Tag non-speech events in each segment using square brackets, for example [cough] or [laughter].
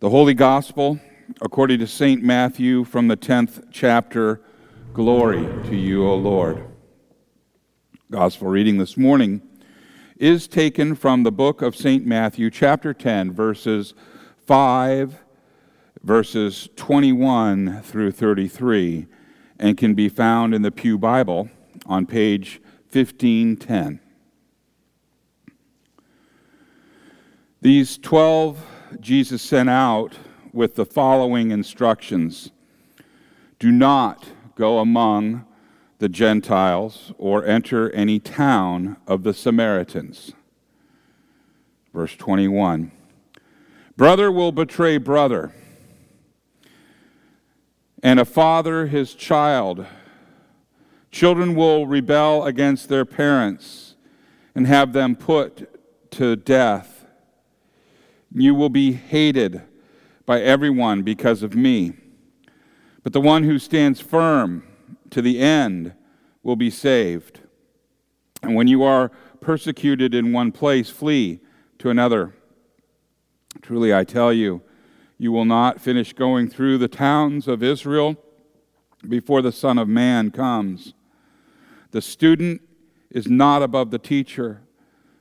The Holy Gospel, according to St. Matthew, from the 10th chapter. Glory to you, O Lord. Gospel reading this morning is taken from the book of St. Matthew, chapter 10, verses 5, verses 21 through 33, and can be found in the Pew Bible on page 1510. These 12 Jesus sent out with the following instructions Do not go among the Gentiles or enter any town of the Samaritans. Verse 21 Brother will betray brother, and a father his child. Children will rebel against their parents and have them put to death. You will be hated by everyone because of me. But the one who stands firm to the end will be saved. And when you are persecuted in one place, flee to another. Truly, I tell you, you will not finish going through the towns of Israel before the Son of Man comes. The student is not above the teacher,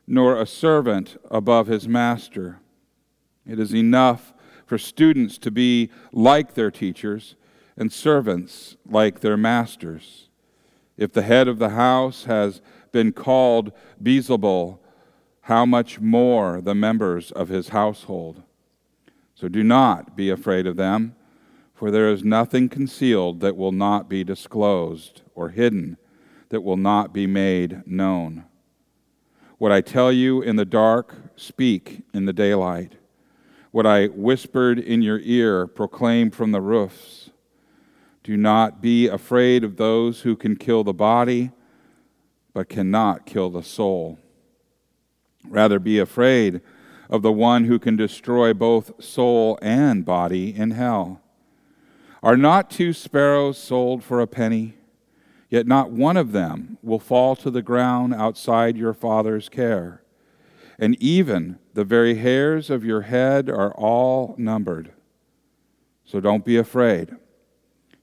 nor a servant above his master. It is enough for students to be like their teachers and servants like their masters. If the head of the house has been called Beelzebul, how much more the members of his household? So do not be afraid of them, for there is nothing concealed that will not be disclosed, or hidden that will not be made known. What I tell you in the dark, speak in the daylight. What I whispered in your ear, proclaim from the roofs. Do not be afraid of those who can kill the body, but cannot kill the soul. Rather, be afraid of the one who can destroy both soul and body in hell. Are not two sparrows sold for a penny? Yet not one of them will fall to the ground outside your Father's care and even the very hairs of your head are all numbered. So don't be afraid.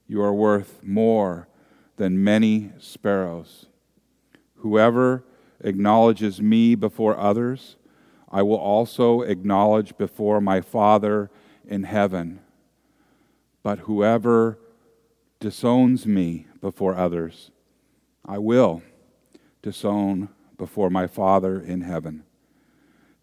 You are worth more than many sparrows. Whoever acknowledges me before others, I will also acknowledge before my Father in heaven. But whoever disowns me before others, I will disown before my Father in heaven.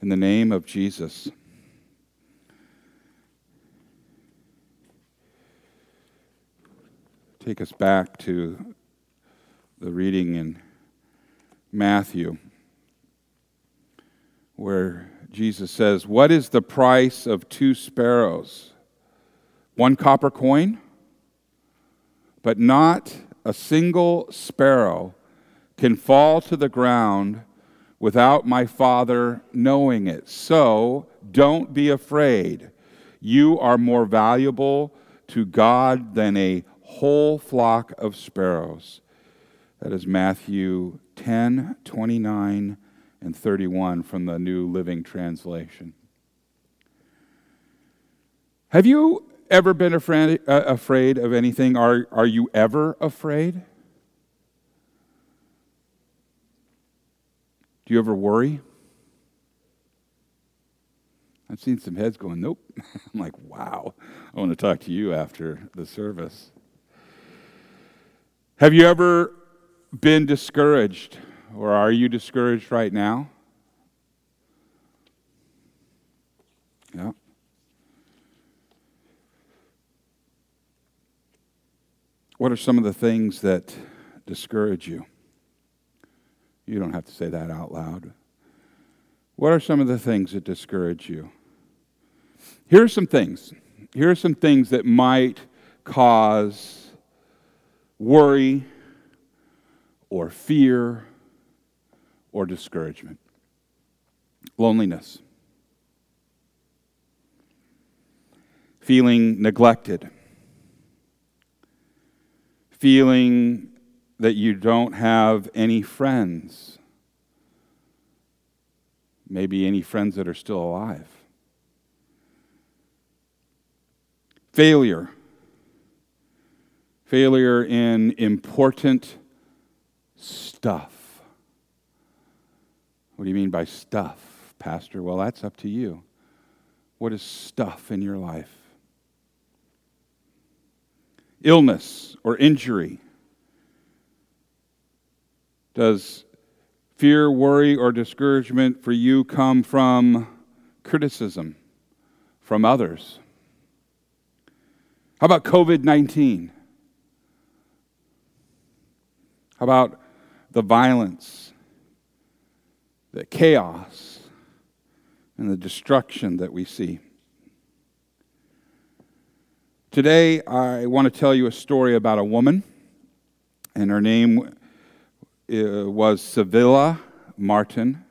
in the name of Jesus. Take us back to the reading in Matthew, where Jesus says, What is the price of two sparrows? One copper coin? But not a single sparrow can fall to the ground without my Father knowing it. So don't be afraid. You are more valuable to God than a whole flock of sparrows. That is Matthew 10, 29, and 31 from the New Living Translation. Have you ever been afraid, uh, afraid of anything? Are, are you ever afraid? Do you ever worry? I've seen some heads going, nope. [laughs] I'm like, wow, I want to talk to you after the service. Have you ever been discouraged, or are you discouraged right now? Yeah. What are some of the things that discourage you? You don't have to say that out loud. What are some of the things that discourage you? Here are some things here are some things that might cause worry or fear or discouragement loneliness, feeling neglected, feeling that you don't have any friends, maybe any friends that are still alive. Failure. Failure in important stuff. What do you mean by stuff, Pastor? Well, that's up to you. What is stuff in your life? Illness or injury. Does fear, worry, or discouragement for you come from criticism from others? How about COVID 19? How about the violence, the chaos, and the destruction that we see? Today, I want to tell you a story about a woman, and her name Uh, was Civilla Martin.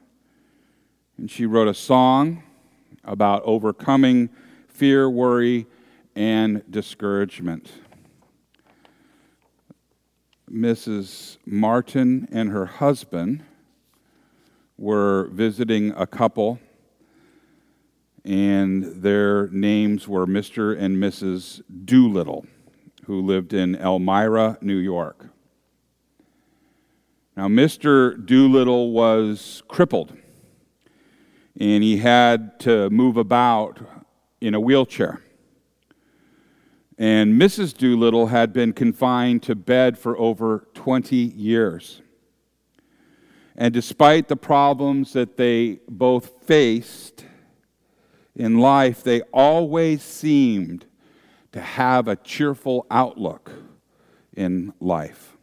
And she wrote a song about overcoming fear, worry, and discouragement. Mrs. Martin and her husband were visiting a couple, and their names were Mr. and Mrs. Doolittle, who lived in Elmira, New York. Now, Mr. Doolittle was crippled, and he had to move about in a wheelchair. And Mrs. Doolittle had been confined to bed for over 20 years. And despite the problems that they both faced in life, they always seemed to have a cheerful outlook in life.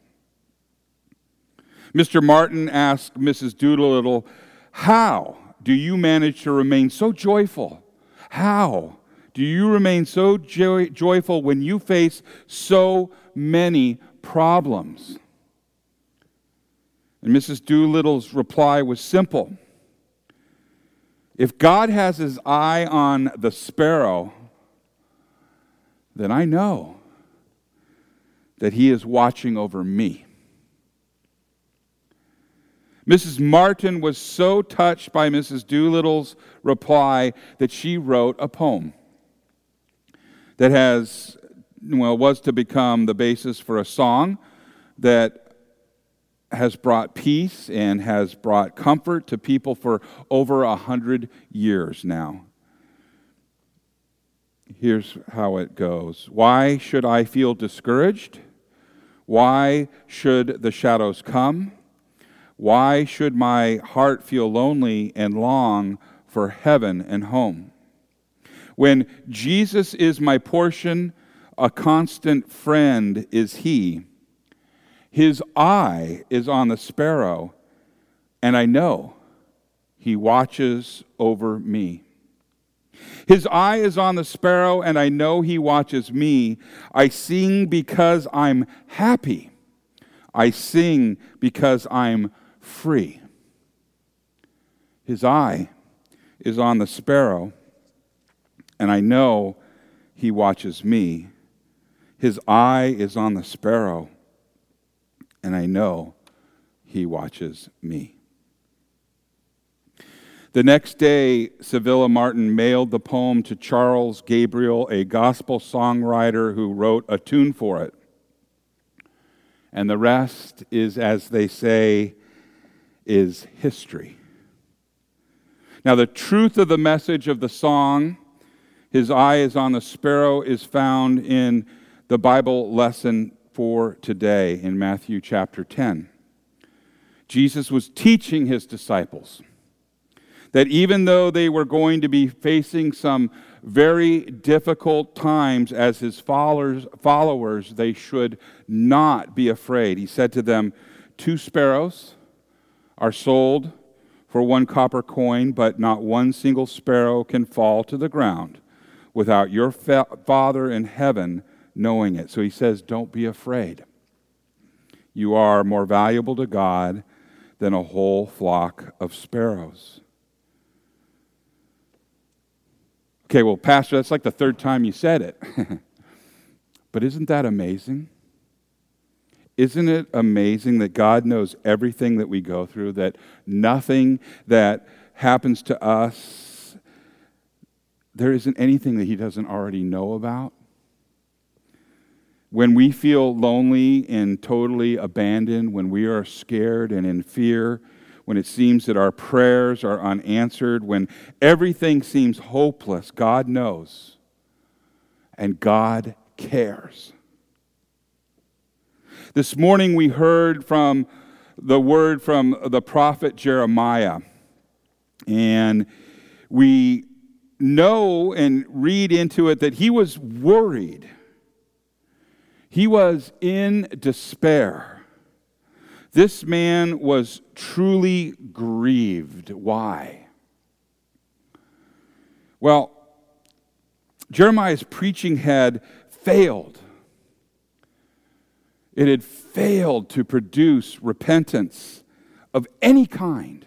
Mr. Martin asked Mrs. Doolittle, How do you manage to remain so joyful? How? Do you remain so joy- joyful when you face so many problems? And Mrs. Doolittle's reply was simple If God has his eye on the sparrow, then I know that he is watching over me. Mrs. Martin was so touched by Mrs. Doolittle's reply that she wrote a poem that has, well, was to become the basis for a song that has brought peace and has brought comfort to people for over a hundred years now. Here's how it goes Why should I feel discouraged? Why should the shadows come? Why should my heart feel lonely and long for heaven and home? When Jesus is my portion, a constant friend is he. His eye is on the sparrow, and I know he watches over me. His eye is on the sparrow, and I know he watches me. I sing because I'm happy. I sing because I'm free. His eye is on the sparrow and I know he watches me. His eye is on the sparrow, and I know he watches me. The next day, Civilla Martin mailed the poem to Charles Gabriel, a gospel songwriter who wrote a tune for it. And the rest is, as they say, is history. Now, the truth of the message of the song his eye is on the sparrow is found in the Bible lesson for today in Matthew chapter 10. Jesus was teaching his disciples that even though they were going to be facing some very difficult times as his followers, followers, they should not be afraid. He said to them, Two sparrows are sold for one copper coin, but not one single sparrow can fall to the ground without your fa- Father in heaven knowing it. So he says, Don't be afraid. You are more valuable to God than a whole flock of sparrows. Okay, well, Pastor, that's like the third time you said it. [laughs] but isn't that amazing? Isn't it amazing that God knows everything that we go through, that nothing that happens to us, there isn't anything that He doesn't already know about? When we feel lonely and totally abandoned, when we are scared and in fear, when it seems that our prayers are unanswered, when everything seems hopeless, God knows and God cares. This morning we heard from the word from the prophet Jeremiah, and we know and read into it that he was worried. He was in despair. This man was truly grieved. Why? Well, Jeremiah's preaching had failed. It had failed to produce repentance of any kind.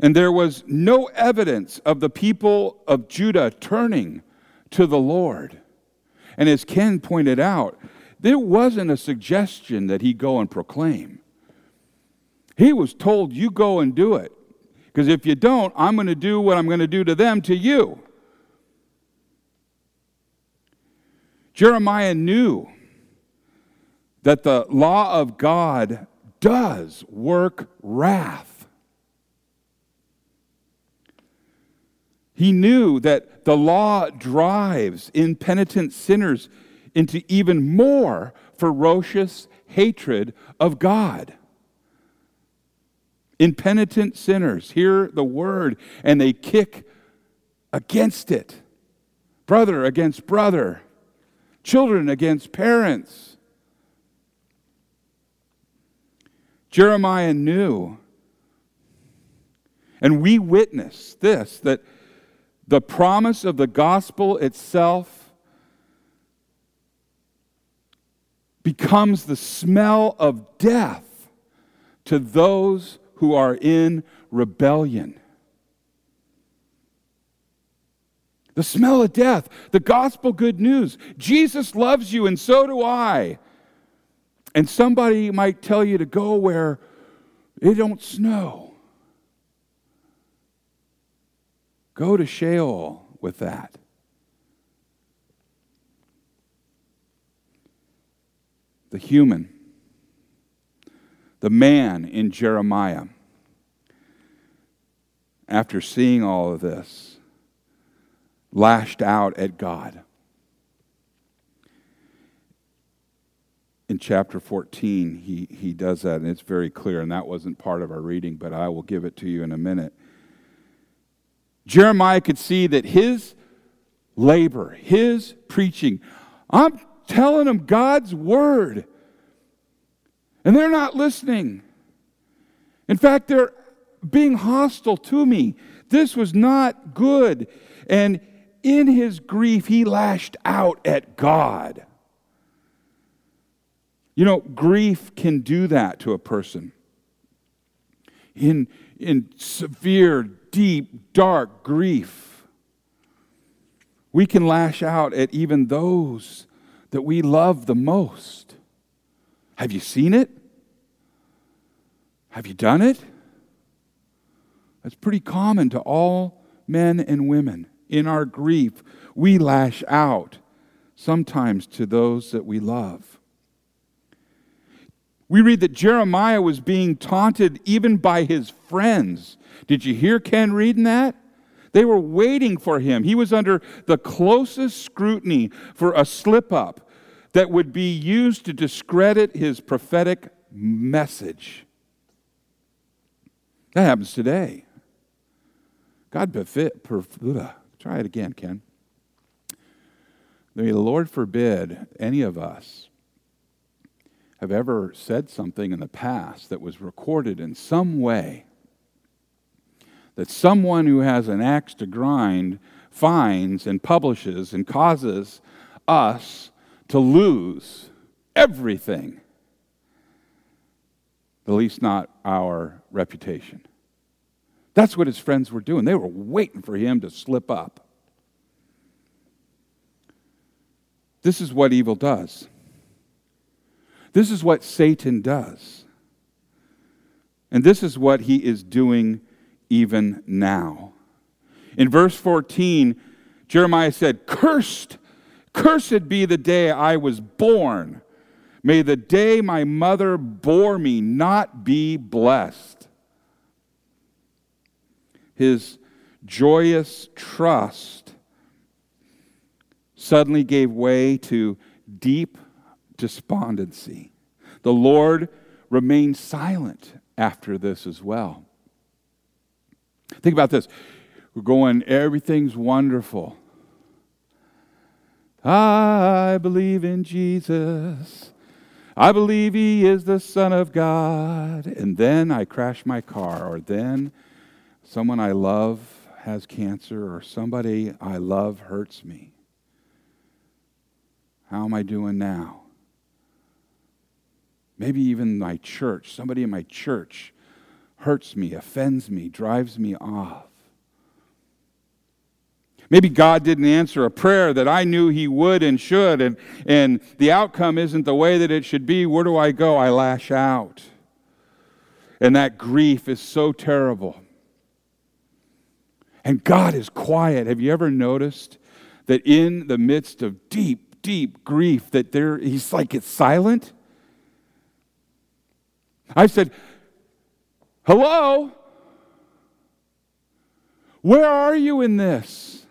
And there was no evidence of the people of Judah turning to the Lord. And as Ken pointed out, there wasn't a suggestion that he go and proclaim. He was told, You go and do it. Because if you don't, I'm going to do what I'm going to do to them to you. Jeremiah knew that the law of God does work wrath. He knew that the law drives impenitent sinners into even more ferocious hatred of God. Impenitent sinners hear the word and they kick against it. Brother against brother, children against parents. Jeremiah knew, and we witness this, that the promise of the gospel itself becomes the smell of death to those who are in rebellion. The smell of death, the gospel good news. Jesus loves you, and so do I. And somebody might tell you to go where it don't snow. Go to Sheol with that. the human, the man in Jeremiah, after seeing all of this, lashed out at God. In chapter 14, he, he does that, and it's very clear, and that wasn't part of our reading, but I will give it to you in a minute. Jeremiah could see that his labor, his preaching, I'm telling them God's word. And they're not listening. In fact, they're being hostile to me. This was not good. And in his grief, he lashed out at God. You know, grief can do that to a person. In, in severe, deep, dark grief, we can lash out at even those that we love the most. Have you seen it? Have you done it? That's pretty common to all men and women. In our grief, we lash out, sometimes to those that we love. We read that Jeremiah was being taunted even by his friends. Did you hear Ken reading that? They were waiting for him. He was under the closest scrutiny for a slip up that would be used to discredit his prophetic message. That happens today. God befit, per, ugh, try it again, Ken. May the Lord forbid any of us have ever said something in the past that was recorded in some way that someone who has an axe to grind finds and publishes and causes us to lose everything, at least not our reputation. That's what his friends were doing. They were waiting for him to slip up. This is what evil does. This is what Satan does. And this is what he is doing even now. In verse 14, Jeremiah said, Cursed, cursed be the day I was born. May the day my mother bore me not be blessed. His joyous trust suddenly gave way to deep despondency. The Lord remained silent after this as well. Think about this. We're going, everything's wonderful. I believe in Jesus. I believe he is the Son of God. And then I crash my car, or then someone I love has cancer, or somebody I love hurts me. How am I doing now? Maybe even my church, somebody in my church hurts me, offends me, drives me off. Maybe God didn't answer a prayer that I knew He would and should, and, and the outcome isn't the way that it should be. Where do I go? I lash out. And that grief is so terrible. And God is quiet. Have you ever noticed that in the midst of deep, deep grief, that there He's like it's silent? I said, Hello? Where are you in this?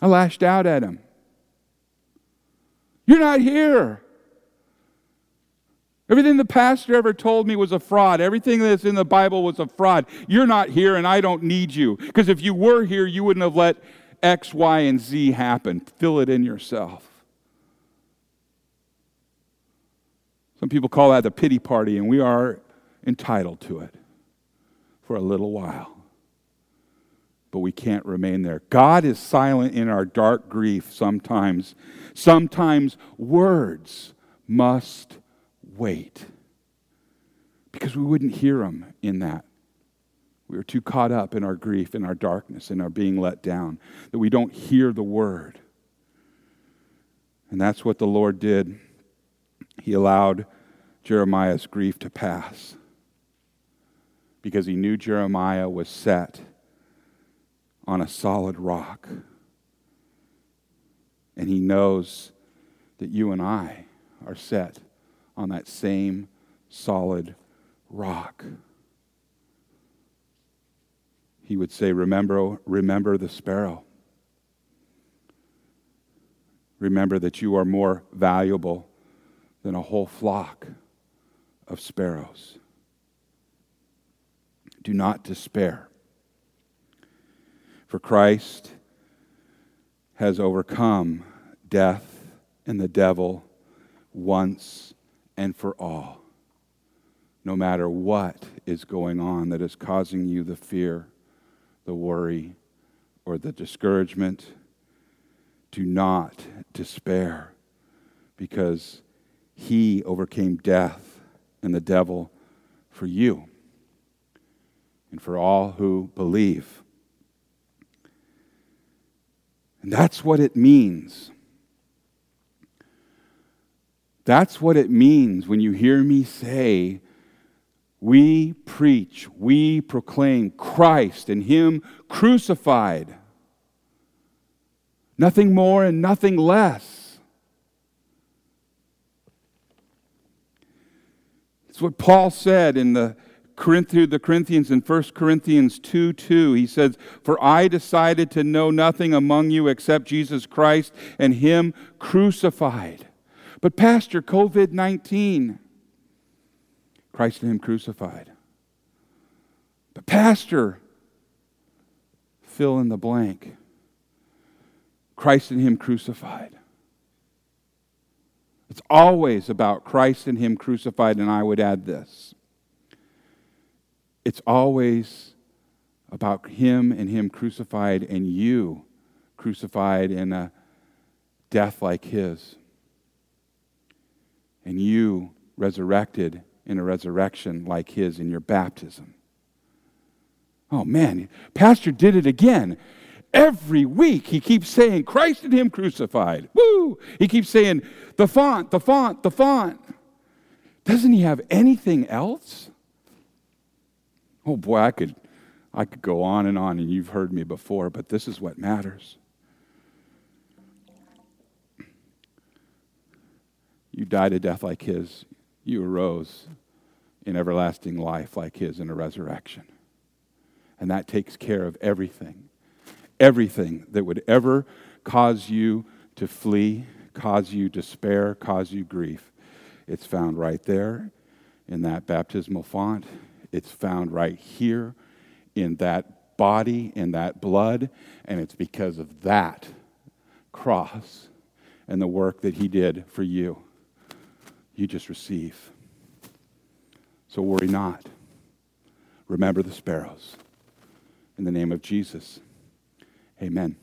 I lashed out at him. You're not here. Everything the pastor ever told me was a fraud. Everything that's in the Bible was a fraud. You're not here, and I don't need you. Because if you were here, you wouldn't have let X, Y, and Z happen. Fill it in yourself. Some people call that the pity party, and we are entitled to it for a little while. But we can't remain there. God is silent in our dark grief sometimes. Sometimes words must wait because we wouldn't hear him in that. We are too caught up in our grief, in our darkness, in our being let down, that we don't hear the word. And that's what the Lord did he allowed Jeremiah's grief to pass because he knew Jeremiah was set on a solid rock. And he knows that you and I are set on that same solid rock. He would say, Remember, remember the sparrow. Remember that you are more valuable than a whole flock of sparrows. Do not despair, for Christ has overcome death and the devil once and for all. No matter what is going on that is causing you the fear, the worry, or the discouragement, do not despair because he overcame death and the devil for you and for all who believe. And that's what it means. That's what it means when you hear me say, we preach, we proclaim Christ and Him crucified. Nothing more and nothing less. It's what Paul said in the, the Corinthians in 1 Corinthians 2 2. He says, For I decided to know nothing among you except Jesus Christ and Him crucified. But, Pastor, COVID 19, Christ and Him crucified. But, Pastor, fill in the blank. Christ and Him crucified. It's always about Christ and Him crucified, and I would add this. It's always about Him and Him crucified and you crucified in a death like His. And you resurrected in a resurrection like His in your baptism. Oh man, Pastor did it again. Every week he keeps saying, Christ and Him crucified. Woo! He keeps saying, the font, the font, the font. Doesn't he have anything else? Oh boy, I could, I could go on and on, and you've heard me before, but this is what matters. You died a death like his. You arose in everlasting life like his in a resurrection. And that takes care of everything. Everything that would ever cause you to flee, cause you despair, cause you grief. It's found right there in that baptismal font. It's found right here in that body, in that blood. And it's because of that cross and the work that he did for you. You just receive. So worry not. Remember the sparrows. In the name of Jesus, amen.